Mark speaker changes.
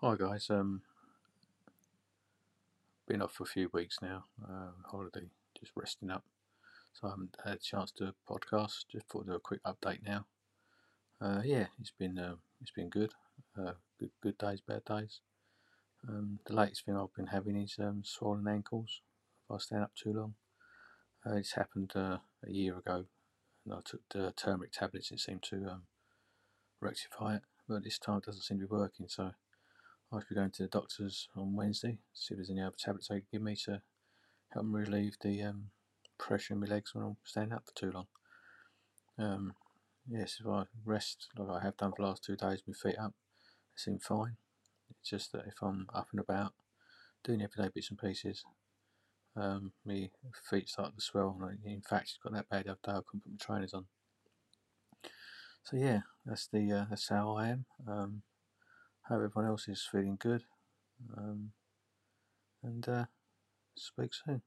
Speaker 1: Hi guys, um, been off for a few weeks now, uh, holiday, just resting up. So I haven't had a chance to podcast. Just thought do a quick update now. Uh, yeah, it's been uh, it's been good. Uh, good good days, bad days. Um, the latest thing I've been having is um, swollen ankles. If I stand up too long, uh, it's happened uh, a year ago, and I took the turmeric tablets. It seemed to um, rectify it, but this time it doesn't seem to be working. So I should be going to the doctors on Wednesday, see if there's any other tablets they can give me to help me relieve the um, pressure in my legs when I'm standing up for too long. Um, yes, if I rest like I have done for the last two days, my feet up, they seem fine. It's just that if I'm up and about, doing everyday bits and pieces, um, my feet start to swell. In fact, it's got that bad the other day I couldn't put my trainers on. So yeah, that's the uh, that's how I am. Um, hope everyone else is feeling good. Um, and uh, speak soon.